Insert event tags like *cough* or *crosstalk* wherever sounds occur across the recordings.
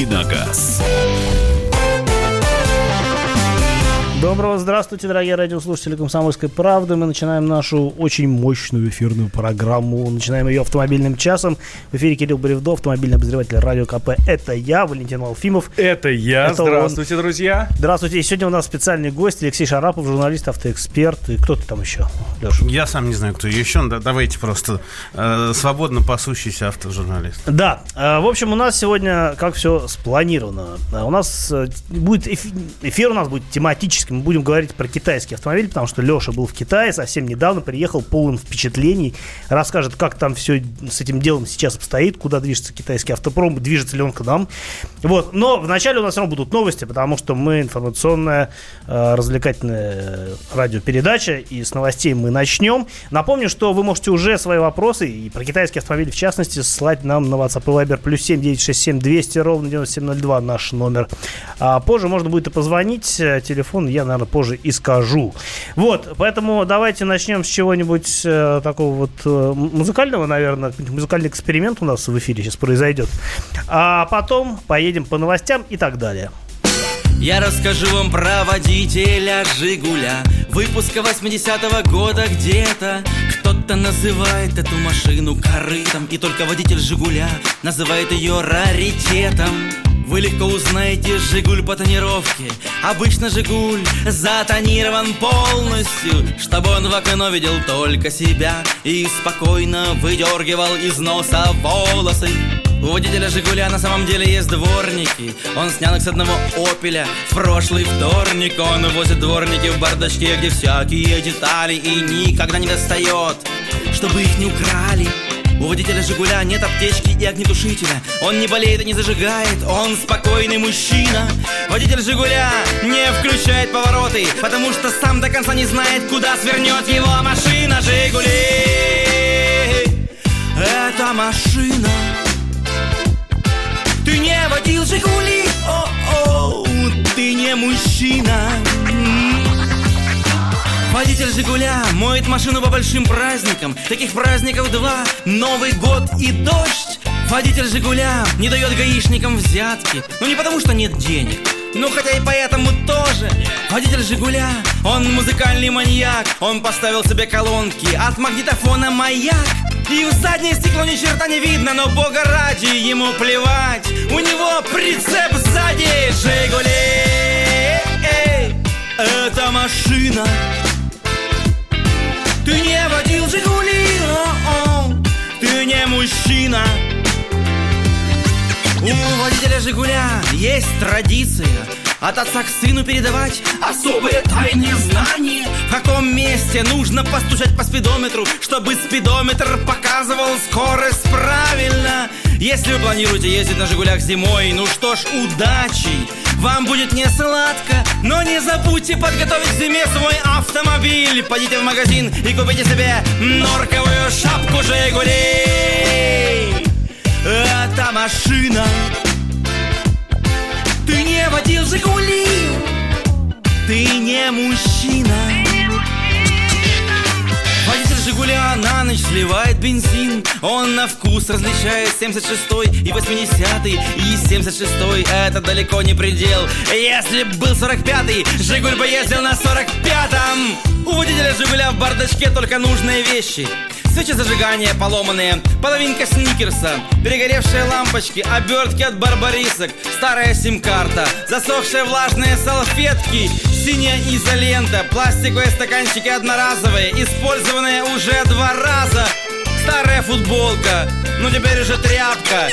«Дави Доброго здравствуйте, дорогие радиослушатели «Комсомольской правды». Мы начинаем нашу очень мощную эфирную программу. Начинаем ее автомобильным часом. В эфире Кирилл Бревдо, автомобильный обозреватель Радио КП. Это я, Валентин Алфимов. Это я. Это здравствуйте, он. друзья. Здравствуйте. И сегодня у нас специальный гость Алексей Шарапов, журналист, автоэксперт. И кто ты там еще, Леша? Я сам не знаю, кто еще. Да, давайте просто э, свободно пасущийся автожурналист. Да. Э, в общем, у нас сегодня как все спланировано. Э, у нас э, будет эфир, эфир у нас будет тематический мы будем говорить про китайский автомобиль, потому что Леша был в Китае совсем недавно, приехал полон впечатлений, расскажет, как там все с этим делом сейчас обстоит, куда движется китайский автопром, движется ли он к нам. Вот. Но вначале у нас все равно будут новости, потому что мы информационная, э, развлекательная радиопередача, и с новостей мы начнем. Напомню, что вы можете уже свои вопросы, и про китайский автомобиль в частности, ссылать нам на WhatsApp и Viber плюс 7 967 200 ровно 9702 наш номер. А позже можно будет и позвонить, телефон я, наверное, позже и скажу. Вот, поэтому давайте начнем с чего-нибудь э, такого вот э, музыкального, наверное. Музыкальный эксперимент у нас в эфире сейчас произойдет. А потом поедем по новостям и так далее. Я расскажу вам про водителя «Жигуля» Выпуска 80-го года где-то Кто-то называет эту машину корытом И только водитель «Жигуля» называет ее раритетом вы легко узнаете Жигуль по тонировке. Обычно Жигуль затонирован полностью Чтобы он в окно видел только себя И спокойно выдергивал из носа волосы. У водителя «Жигуля» на самом деле есть дворники. Он снял их с одного «Опеля» в прошлый вторник. Он возит дворники в бардачке, где всякие детали И никогда не достает, чтобы их не украли у водителя «Жигуля» нет аптечки и огнетушителя. Он не болеет и не зажигает, он спокойный мужчина. Водитель «Жигуля» не включает повороты Потому что сам до конца не знает, куда свернет его машина. «Жигули» Это машина. Ты не водил «Жигули», о-о, ты не мужчина Водитель «Жигуля» моет машину по большим праздникам. Таких праздников два. Новый год и дождь. Водитель «Жигуля» не дает гаишникам взятки. Ну не потому что нет денег. Ну хотя и поэтому тоже. Водитель «Жигуля», он музыкальный маньяк. Он поставил себе колонки от магнитофона «Маяк» И в заднее стекло ни черта не видно, но бога ради ему плевать. У него прицеп сзади. «Жигули» это машина Жигуля есть традиция. От отца к сыну передавать особые тайные знания. В каком месте нужно постучать по спидометру Чтобы спидометр показывал скорость правильно? Если вы планируете ездить на Жигулях зимой Ну что ж, удачи! Вам будет не сладко, но не забудьте подготовить к зиме свой автомобиль. Пойдите в магазин и купите себе норковую шапку Жигулей Это машина ты не водил Жигули, ты не мужчина. Водитель Жигуля на ночь сливает бензин. Он на вкус различает 76 и 80 И 76 это далеко не предел. Если б был 45-й, Жигуль бы ездил на 45-м У водителя Жигуля в бардачке только нужные вещи Свечи зажигания поломанные, половинка сникерса, перегоревшие лампочки, обертки от барбарисок, старая сим-карта, засохшие влажные салфетки, синяя изолента, пластиковые стаканчики одноразовые, использованные уже два раза, старая футболка, ну теперь уже тряпка,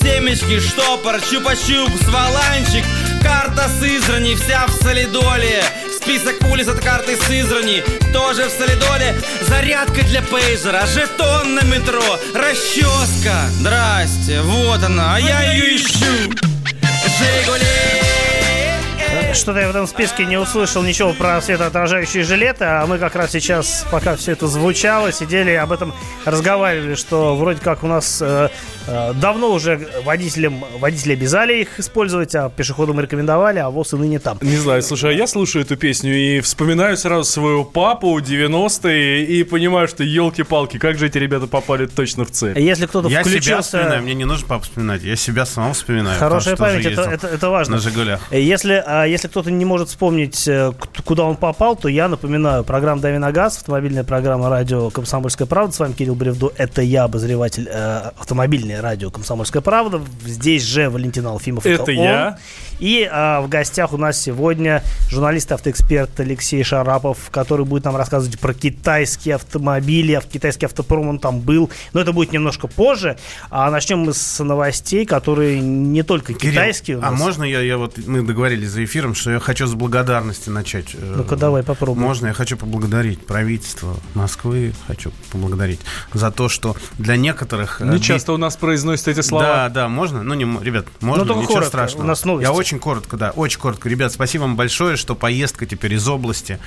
семечки, штопор, чупа-чупс, валанчик, карта Сызрани, вся в солидоле, Список улиц от карты Сызрани Тоже в солидоле Зарядка для пейзера Жетон на метро Расческа. Здрасте, вот она, а я ее ищу. Жигули Что-то я в этом списке не услышал ничего про светоотражающие жилеты, а мы как раз сейчас, пока все это звучало, сидели об этом разговаривали, что вроде как у нас э, э, давно уже водителям, водители обязали их использовать, а пешеходам рекомендовали, а ВОЗ и ныне там. Не знаю, слушай, а я слушаю эту песню и вспоминаю сразу своего папу 90-е и понимаю, что елки-палки, как же эти ребята попали точно в цель. Если кто-то Я себя включился... вспоминаю, мне не нужно папу вспоминать, я себя самого вспоминаю. Хорошая память, это, это, это важно. На «Жигулях». Если, а, если кто-то не может вспомнить, э, куда он попал, то я напоминаю. Программа «Дави на газ», автомобильная программа радио «Комсомольская правда». С вами Кирилл Бревду. Это я, обозреватель э, автомобильное радио «Комсомольская правда». Здесь же Валентин Алфимов. Это он. я. И а, в гостях у нас сегодня журналист-автоэксперт Алексей Шарапов, который будет нам рассказывать про китайские автомобили, ав- китайский автопром он там был. Но это будет немножко позже. А начнем мы с новостей, которые не только Кирилл, китайские у а можно я, я вот, мы договорились за эфиром, что я хочу с благодарности начать. Э, Ну-ка, давай попробуем. Можно, я хочу поблагодарить правительство Москвы, хочу поблагодарить за то, что для некоторых... э, Не часто у нас произносят эти слова. Да, да, можно? Ну, не, ребят, можно, Ну, ничего коротко, страшного. у нас новости. Я очень коротко, да, очень коротко. Ребят, спасибо вам большое, что поездка теперь из области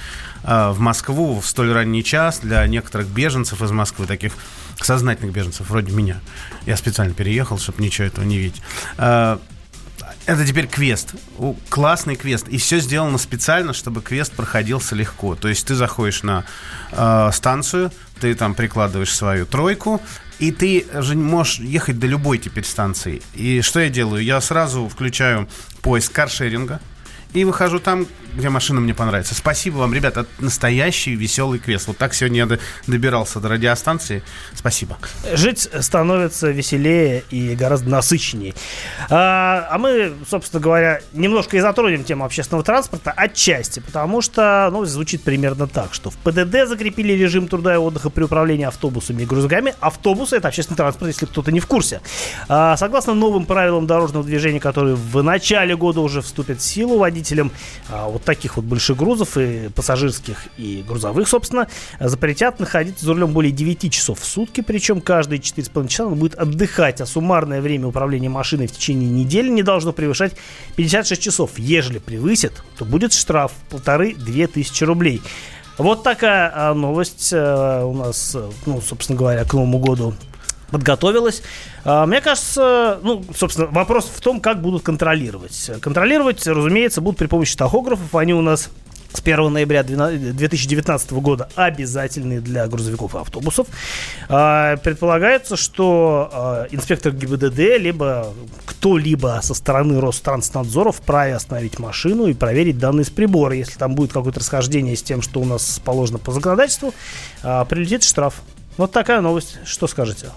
э, в Москву в столь ранний час для некоторых беженцев из Москвы, таких сознательных беженцев, вроде меня. Я специально переехал, чтобы ничего этого не видеть. Э, это теперь квест. Классный квест. И все сделано специально, чтобы квест проходился легко. То есть ты заходишь на э, станцию, ты там прикладываешь свою тройку, и ты же можешь ехать до любой теперь станции. И что я делаю? Я сразу включаю поиск каршеринга и выхожу там, где машина мне понравится. Спасибо вам, ребята, настоящий веселый квест. Вот так сегодня я до- добирался до радиостанции. Спасибо. Жить становится веселее и гораздо насыщеннее. А, а мы, собственно говоря, немножко и затронем тему общественного транспорта отчасти, потому что, ну, звучит примерно так, что в ПДД закрепили режим труда и отдыха при управлении автобусами и грузовиками. Автобусы — это общественный транспорт, если кто-то не в курсе. А, согласно новым правилам дорожного движения, которые в начале года уже вступят в силу, водителям а, вот таких вот больших грузов и пассажирских, и грузовых, собственно, запретят находиться за рулем более 9 часов в сутки, причем каждые 4,5 часа он будет отдыхать, а суммарное время управления машиной в течение недели не должно превышать 56 часов. Ежели превысит, то будет штраф полторы-две тысячи рублей. Вот такая а, новость а, у нас, ну, собственно говоря, к Новому году подготовилась. А, Мне кажется, ну, собственно, вопрос в том, как будут контролировать. Контролировать, разумеется, будут при помощи тахографов. Они у нас с 1 ноября 12 2019 года обязательные для грузовиков и автобусов. А, Предполагается, что а, инспектор ГИБДД, либо кто-либо со стороны Ространснадзора вправе остановить машину и проверить данные с прибора. Если там будет какое-то расхождение с тем, что у нас положено по законодательству, прилетит штраф. Вот такая новость. Что скажете?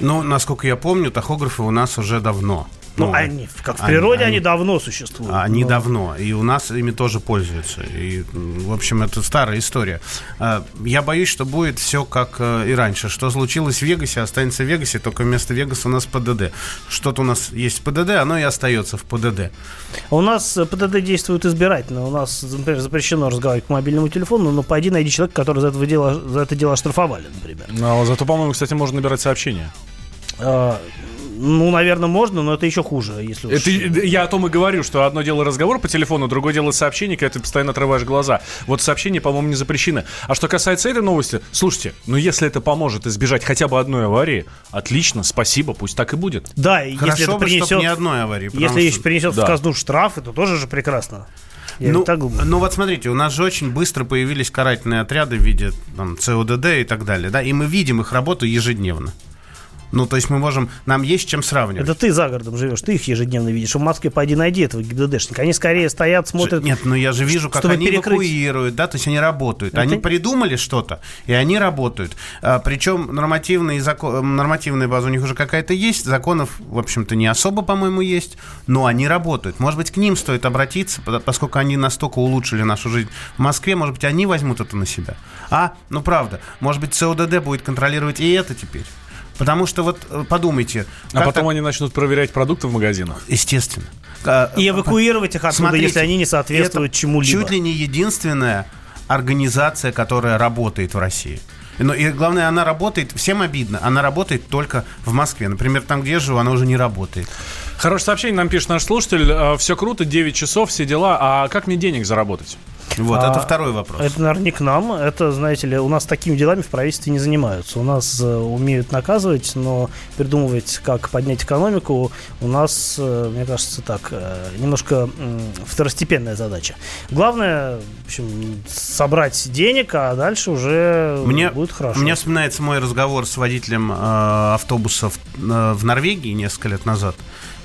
Ну, насколько я помню, тахографы у нас уже давно. Ну, они, как в природе, они, давно существуют. Они но- давно, и у нас ими тоже пользуются. И, в общем, это старая история. А, Я боюсь, что будет все как э, и раньше. Что случилось в Вегасе, останется в Вегасе, только вместо Вегаса у нас ПДД. Что-то у нас есть ПДД, оно и остается в ПДД. У нас э, ПДД действует избирательно. У нас, например, запрещено разговаривать по мобильному телефону, но пойди найди человека, который за, этого дела, за это дело оштрафовали, например. Но зато, по-моему, кстати, можно набирать сообщения. А, ну, наверное, можно, но это еще хуже, если уж... Это, я о том и говорю, что одно дело разговор по телефону, другое дело сообщение, когда ты постоянно отрываешь глаза. Вот сообщения, по-моему, не запрещены. А что касается этой новости, слушайте, ну если это поможет избежать хотя бы одной аварии, отлично, спасибо, пусть так и будет. Да, и если Хорошо это бы, принесет... ни одной аварии. Если что- еще принесет Да. в казну штраф, это тоже же прекрасно. Я ну, так думаю. ну вот смотрите, у нас же очень быстро появились карательные отряды в виде там, ЦОДД и так далее, да, и мы видим их работу ежедневно. Ну, то есть мы можем, нам есть чем сравнивать. Это ты за городом живешь, ты их ежедневно видишь. В Москве пойди найди этого ГИБДДшника. Они скорее стоят, смотрят... Нет, ну я же вижу, как они перекрыть. эвакуируют, да, то есть они работают. Это- Они придумали что-то, и они работают. А, причем нормативные зако- нормативная база у них уже какая-то есть, законов, в общем-то, не особо, по-моему, есть, но они работают. Может быть, к ним стоит обратиться, по- поскольку они настолько улучшили нашу жизнь в Москве, может быть, они возьмут это на себя. А, ну правда, может быть, ЦОДД будет контролировать и это теперь. Потому что вот э, подумайте. А потом так- они начнут проверять продукты в магазинах. Естественно. И эвакуировать их отсюда, Смотрите, если они не соответствуют чему-либо. Чуть ли не единственная организация, которая работает в России. Но и главное, она работает, всем обидно, она работает только в Москве. Например, там, где я живу, она уже не работает. Хорошее сообщение нам пишет наш слушатель. Все круто, 9 часов, все дела. А как мне денег заработать? Вот, А, это второй вопрос. Это, наверное, не к нам. Это, знаете ли, у нас такими делами в правительстве не занимаются. У нас э, умеют наказывать, но придумывать, как поднять экономику, у нас, э, мне кажется, так, э, немножко второстепенная задача. Главное, в общем, собрать денег, а дальше уже Мне, будет хорошо. Мне вспоминается мой разговор с водителем э, автобуса в, э, в Норвегии несколько лет назад.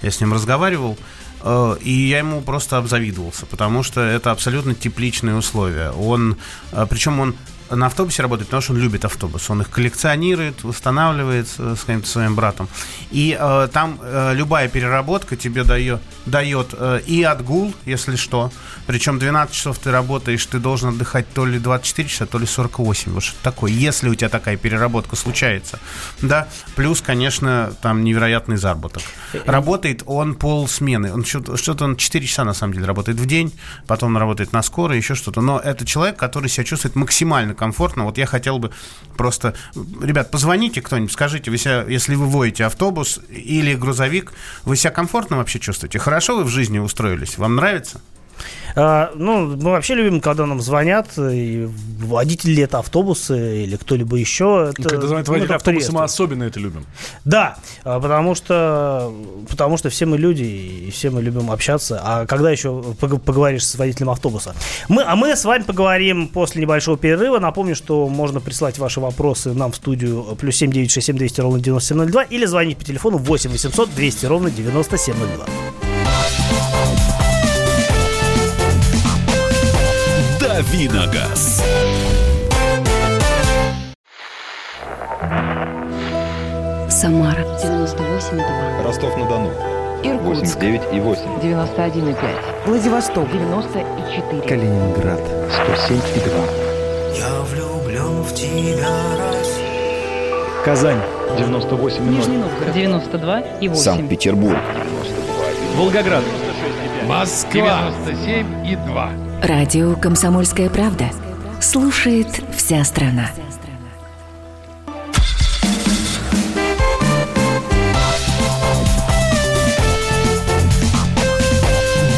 Я с ним разговаривал. Э, И я ему просто обзавидовался, потому что это абсолютно тепличные условия. Он, э, причем он на автобусе работает, потому что он любит автобус. Он их коллекционирует, восстанавливает с, с каким-то своим братом. И э, там э, любая переработка тебе дает, дает э, и отгул, если что. Причем 12 часов ты работаешь, ты должен отдыхать то ли 24 часа, то ли 48. Вот что такое, если у тебя такая переработка случается. Да, плюс, конечно, там невероятный заработок. Работает он полсмены. Он что-то, он 4 часа, на самом деле, работает в день, потом работает на скорой, еще что-то. Но это человек, который себя чувствует максимально комфортно. Вот я хотел бы просто... Ребят, позвоните кто-нибудь, скажите, вы себя, если вы водите автобус или грузовик, вы себя комфортно вообще чувствуете? Хорошо вы в жизни устроились? Вам нравится? А, ну, мы вообще любим, когда нам звонят, и водители ли это автобусы или кто-либо еще. Это, Когда звонит мы водитель только автобуса, мы особенно это любим. Да, а, потому что, потому что все мы люди, и все мы любим общаться. А когда еще пог- поговоришь с водителем автобуса? Мы, а мы с вами поговорим после небольшого перерыва. Напомню, что можно прислать ваши вопросы нам в студию плюс 7967 200 ровно 9702 или звонить по телефону 8 800 200 ровно 9702. Давиногаз. Самара 98,2. Ростов-на-Дону. Иркутск 89 и 8. 91,5. Владивосток 94. Калининград. 107 и 2. Я влюблен в тебя, Россия. Казань. 98 Нижний Новгород 92 и 8. Санкт-Петербург. Волгоград. Москва. 97 и 2. Радио «Комсомольская правда». Слушает вся страна.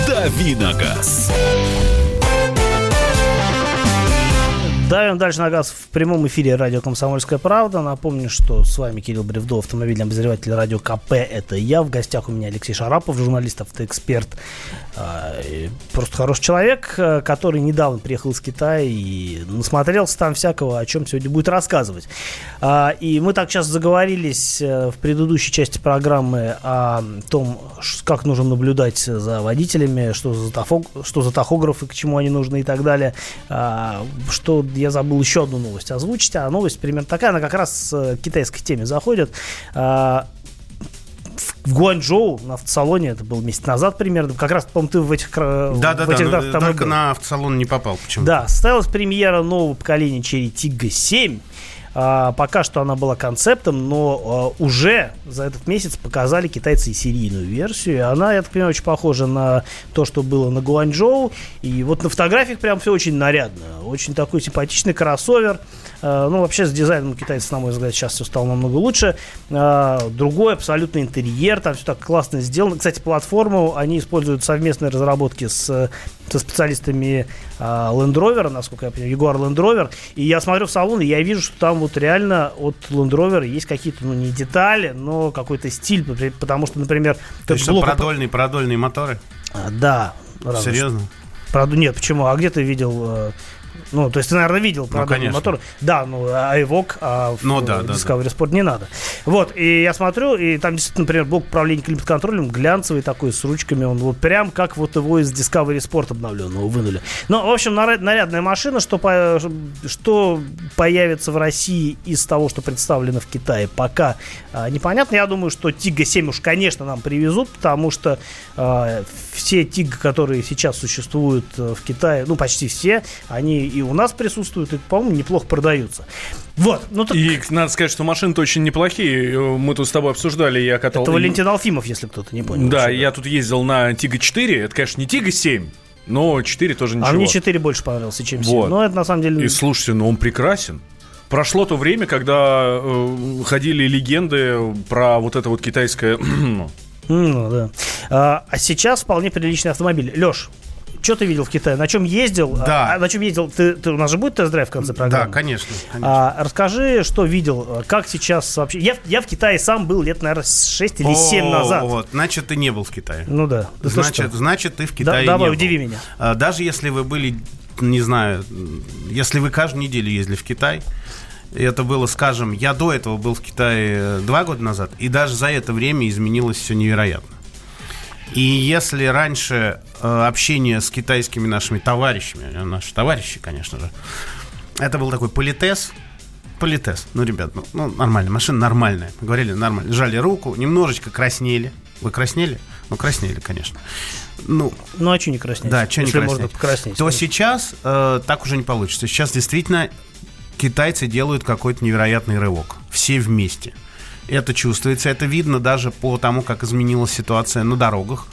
Давиногаз. Давим дальше на газ в прямом эфире радио «Комсомольская правда». Напомню, что с вами Кирилл Бревдо, автомобильный обозреватель радио КП. Это я. В гостях у меня Алексей Шарапов, журналист, автоэксперт. А, Просто хороший человек, э, который недавно приехал из Китая и насмотрелся там всякого, о чем сегодня будет рассказывать. А, И мы так сейчас заговорились э, в предыдущей части программы о том, как нужно наблюдать за водителями, что за, тафо- что за тахографы, к чему они нужны и так далее. А, Что я забыл еще одну новость озвучить, а новость примерно такая, она как раз э, к китайской теме заходит. А, в Гуанчжоу на автосалоне, это был месяц назад примерно, как раз, по-моему, ты в этих, кра- в Да-да-да, этих датах там и только на автосалон не попал. Почему? Да, состоялась премьера нового поколения Cherry Tiggo 7. А, пока что она была концептом, но а, уже за этот месяц показали китайцы серийную версию. И Она, я так понимаю, очень похожа на то, что было на Гуанчжоу. И вот на фотографиях прям все очень нарядно. Очень такой симпатичный кроссовер. А, ну, вообще с дизайном китайцев, на мой взгляд, сейчас все стало намного лучше. А, другой абсолютно интерьер, там все так классно сделано. Кстати, платформу они используют совместные разработки с, со специалистами Land Rover, насколько я понимаю, Jaguar Land Rover. И я смотрю в салон, и я вижу, что там вот реально от Land Rover есть какие-то, ну, не детали, но какой-то стиль, потому что, например, То есть блок- продольные, продольные моторы? А, да. Серьезно? Правда, нет, почему? А где ты видел... э, Ну, то есть ты, наверное, видел продольный конечно. мотор. Да, ну, а Evoque, а в Ну, да, э, да, Discovery Sport не надо. Вот, и я смотрю, и там действительно, например, блок управления климат-контролем глянцевый такой, с ручками, он вот прям как вот его из Discovery Sport обновленного вынули. Ну, в общем, наря- нарядная машина, что, по- что появится в России из того, что представлено в Китае, пока а, непонятно. Я думаю, что Тига 7 уж, конечно, нам привезут, потому что а, все Тига, которые сейчас существуют э, в Китае, ну, почти все, они и у нас присутствуют, и, по-моему, неплохо продаются. Вот, ну так И надо сказать, что машины-то очень неплохие. Мы тут с тобой обсуждали, я катал... это Валентин Алфимов, если кто-то не понял. Да, я тут ездил на Тига 4. Это, конечно, не Тига 7, но 4 тоже ничего. А мне 4 больше понравился, чем 7. Вот. Но это на самом деле... И слушайте, ну он прекрасен. Прошло то время, когда э, ходили легенды про вот это вот китайское... *clears throat* Ну, да. А, а сейчас вполне приличный автомобиль. Леш, что ты видел в Китае? На чем ездил? Да. А, на чем ездил? Ты, ты- у нас же будет тест-драйв в конце программы? Да, конечно. конечно. А, расскажи, что видел, как сейчас вообще... Я, я в Китае сам был лет, наверное, 6 или 7 О, назад. Вот, значит, ты не был в Китае. Ну да. Да ты значит, что? значит, ты в Да- Китае давай, не был. удиви меня. А, Даже если вы были, не знаю, если вы каждую неделю ездили в Китай, это было, скажем, я до этого был в Китае э, два года назад, и даже за это время изменилось все невероятно. И если раньше э, общение с китайскими нашими товарищами, э, наши товарищи, конечно же, это был такой политес, политес. Ну, ребят, ну, ну, нормально, машина нормальная. Говорили нормально. Жали руку, немножечко краснели. Вы краснели? Ну, краснели, конечно. Ну, Ну а что не краснеть? да, что не краснеть. можно покраснеть. То сейчас э, так уже не получится. Сейчас действительно китайцы делают какой-то невероятный рывок. Все вместе. Это чувствуется, это видно даже по тому, как изменилась ситуация на дорогах.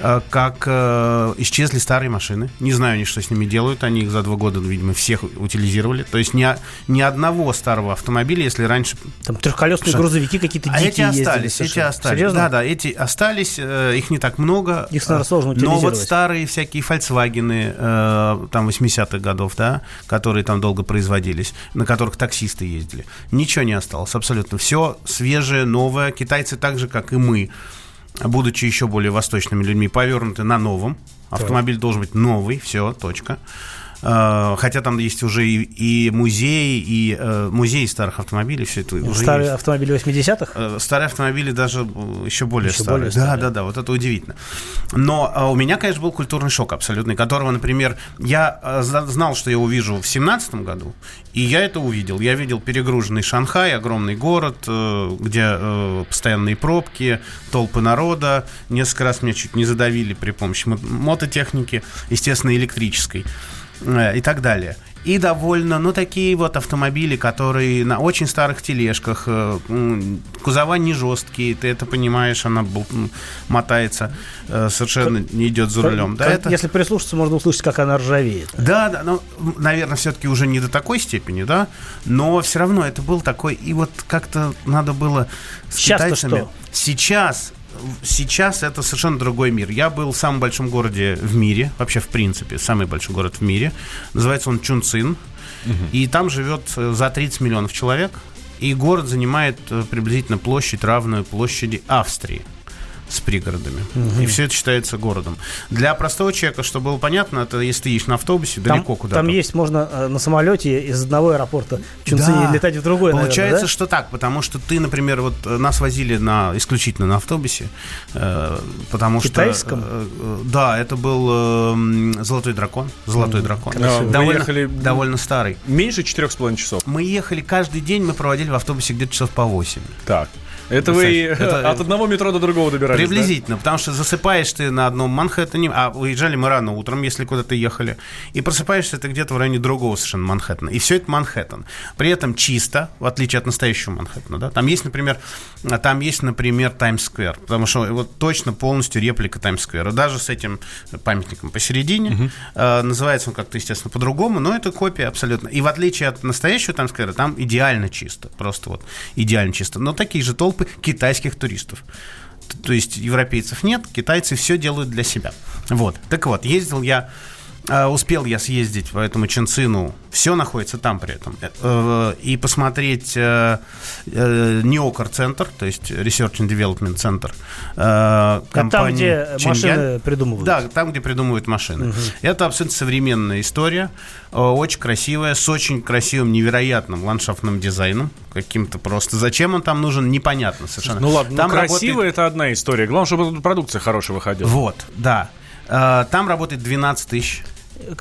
Э, Как э, исчезли старые машины. Не знаю они, что с ними делают. Они их за два года, видимо, всех утилизировали. То есть ни, ни одного старого автомобиля, если раньше Там трехколесные грузовики какие-то а дикие эти ездили остались, эти остались. Серьезно? Да, да, эти остались, э, их не так много. Их, сложно Но вот старые всякие Volkswagen, там 80-х годов, да, которые там долго производились, на которых таксисты ездили, ничего не осталось, абсолютно. Все свежее, новое. Китайцы так же, как и мы, будучи еще более восточными людьми, повернуты на новом. Автомобиль должен быть новый, все, точка. Э, Хотя там есть уже и, и музей, и э, музей старых автомобилей, все это уже Старые есть. автомобили 80-х? Э, Старые автомобили даже э, еще более Еще старые. более да, старые. да, да, вот это удивительно. Но у меня, конечно, был культурный шок абсолютный, которого, например, я зна- знал, что я увижу в семнадцатом году, и я это увидел. Я видел перегруженный Шанхай, огромный город, где постоянные пробки, толпы народа. Несколько раз меня чуть не задавили при помощи мо- мототехники, естественно, электрической и так далее. И довольно, ну, такие вот автомобили, которые на очень старых тележках, э, кузова не жесткие, ты это понимаешь, она мотается, э, совершенно не идет за рулем. Да, это... Если прислушаться, можно услышать, как она ржавеет. Да, да, ну, наверное, все-таки уже не до такой степени, да, но все равно это был такой, и вот как-то надо было с Сейчас-то китайцами... что? Сейчас, сейчас это совершенно другой мир. Я был в самом большом городе в мире, вообще в принципе, самый большой город в мире. Называется он Чунцин, и там живет э, за 30 миллионов человек, и город занимает э, приблизительно площадь, равную площади Австрии с пригородами. И все это считается городом. Для простого человека, чтобы было понятно, это если ты едешь на автобусе Там, далеко куда-то. там есть, можно э, на самолете из одного аэропорта в Чунцине Да. летать в другой, Получается, наверное, да? что так, потому что ты, например, вот э, нас возили на исключительно на автобусе, э, потому Китайском? что э, э, да, это был э, Золотой дракон, Золотой дракон, красиво. Довольно, ехали- довольно старый. Меньше четырех с половиной часов. Мы ехали каждый день, мы проводили в автобусе где-то часов по 8. Так. Это вы Представь, это- от одного метро до другого добирались, да? Приблизительно, потому что засыпаешь ты на одном Манхэттене, а уезжали мы рано утром, если куда-то ехали, и просыпаешься ты где-то в районе другого совершенно Манхэттена. И все это Манхэттен. При этом чисто, в отличие от настоящего Манхэттена. Да? Там есть, например, там есть, например, Таймс-сквер, потому что вот точно полностью реплика Таймс-сквера. Даже с этим памятником посередине. Э, называется он как-то, естественно, по-другому, но это копия абсолютно. И в отличие от настоящего Таймс-сквера, там идеально чисто. Просто вот идеально чисто. Но такие же толпы китайских туристов. То есть европейцев нет, китайцы все делают для себя. Вот. Так вот, ездил я, успел я съездить по этому Ченцину, все находится там при этом, э, э, и посмотреть э, э, Неокар центр, то есть Research and Development центр э, там, где Чиньян. машины придумывают. Да, там, где придумывают машины. Это абсолютно современная история, очень красивая, с очень красивым, невероятным ландшафтным дизайном, каким-то просто. Зачем он там нужен, непонятно совершенно. Ну ладно, ну, Там красиво работает- это одна история. Главное, чтобы продукция хорошая выходила. Вот, да. Э, Там работает 12 тысяч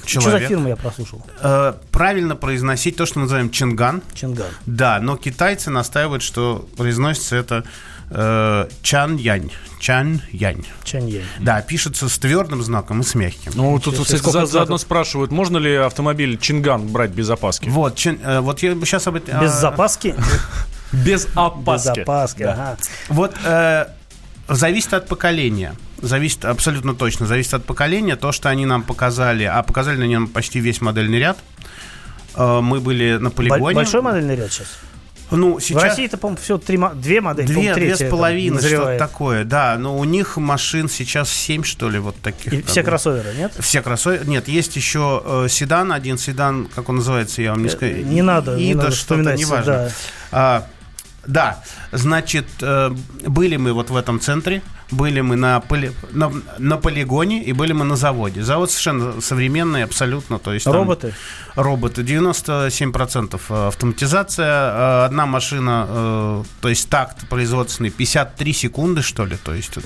Что за человек. фирму я прослушал? Э, Правильно произносить то, что мы называем Чинган. Чинган. Да, но китайцы настаивают, что произносится это э, Чан-Янь. Чан-Янь. Чаньянь. Да, пишется с твердым знаком и с мягким. Ну, тут, кстати, за- заодно спрашивают, можно ли автомобиль Чинган брать без опаски? Вот, чин- э, вот я сейчас об этом... Без а, запаски? Без *laughs* Без опаски. запаски, ага. Вот зависит от поколения. Зависит абсолютно точно. Зависит от поколения. То, что они нам показали, а показали они нам почти весь модельный ряд. э, мы были на полигоне. Большой модельный ряд сейчас? Ну, сейчас... В России-то, по-моему, все три, две модели. Две, две с половиной, что-то такое, да. Но у них машин сейчас семь, что ли, вот таких. И все кроссоверы, нет? Все кроссоверы. Нет, есть еще э, седан, один седан, как он называется, я вам не скажу. Э, не надо, не Ида, надо что-то, неважно. да. А, да, значит, э, были мы вот в этом центре, были мы на, поли, на, на полигоне и были мы на заводе. Завод совершенно современный, абсолютно. То есть Роботы? Роботы. 97% автоматизация. Э, Одна машина, э, то есть такт производственный, 53 секунды, что ли. То есть,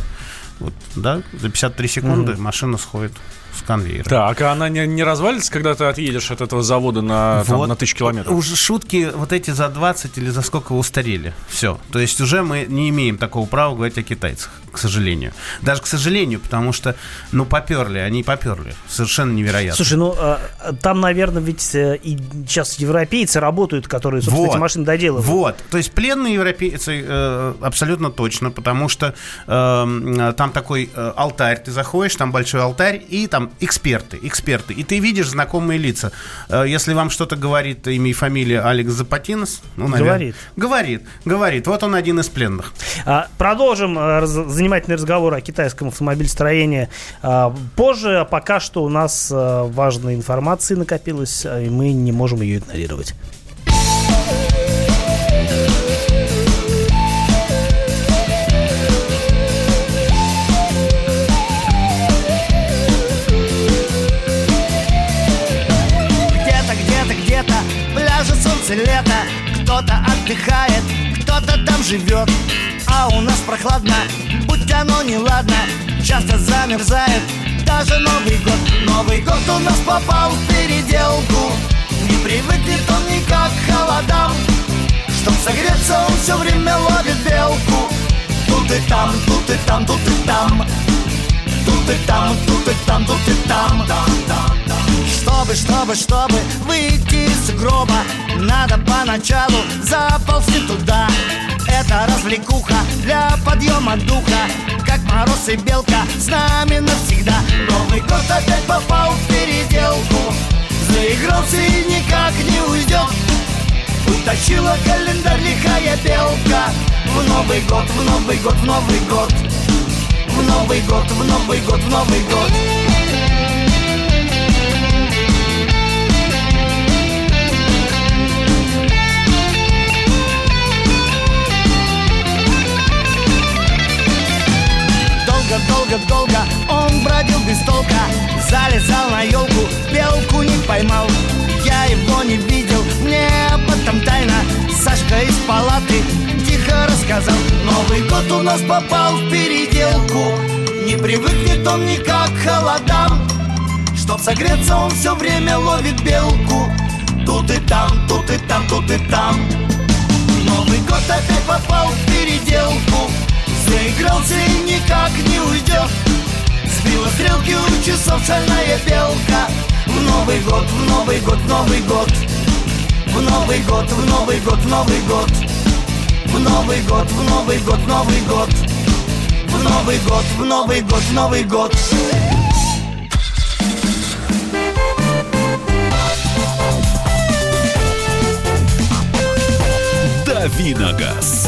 вот, да, за 53 секунды машина сходит с конвейера. Так, а она не, не развалится, когда ты отъедешь от этого завода на, там, Вот. на тысячу километров? Уже шутки вот эти за 20 или за сколько устарели. Все. То есть уже мы не имеем такого права говорить о китайцах, к сожалению. Даже к сожалению, потому что, ну, поперли, они поперли. Совершенно невероятно. Слушай, ну а, там, наверное, ведь э, и сейчас европейцы работают, которые, собственно, эти машины доделывают. Вот. То есть пленные европейцы э, абсолютно точно, потому что э, там такой э, алтарь, ты заходишь, там большой алтарь, и там эксперты, эксперты. И ты видишь знакомые лица. Э, если вам что-то говорит имя и фамилия Алекс Запатинос, ну, наверное, Говорит. Говорит, говорит. Вот он один из пленных. А, Продолжим э, раз- занимательный разговор о китайском автомобилестроении а, позже. А Пока что у нас э, важной информации накопилось, а, и мы не можем ее игнорировать. Кто-то отдыхает, кто-то там живет А у нас прохладно, будь оно неладно Часто замерзает даже Новый год. Новый год у нас попал в переделку Не привыкнет он никак к холодам. Чтоб согреться, он все время ловит белку. Тут и там, тут и там, тут и там. Тут и там, тут и там, тут и там Чтобы, чтобы, чтобы выйти из гроба Надо поначалу заползти туда. Это развлекуха для подъема духа. Как мороз и белка с нами навсегда. Новый год опять попал в переделку. Заигрался и никак не уйдет. Утащила календарь лихая белка. В Новый год, в Новый год, в Новый год. В Новый год, в Новый год, в Новый год рассказал Новый год у нас попал в переделку. Не привыкнет он никак к холодам. Чтоб согреться, он все время ловит белку. Тут и там, тут и там, тут и там Новый год опять попал в переделку. Заигрался и никак не уйдет Сбила стрелки у часов шальная белка. В Новый год, в Новый год, в Новый год. В Новый год, в Новый год, в Новый год Новый год, в Новый год, Новый год В Новый год, в Новый год, Новый год Давиногаз.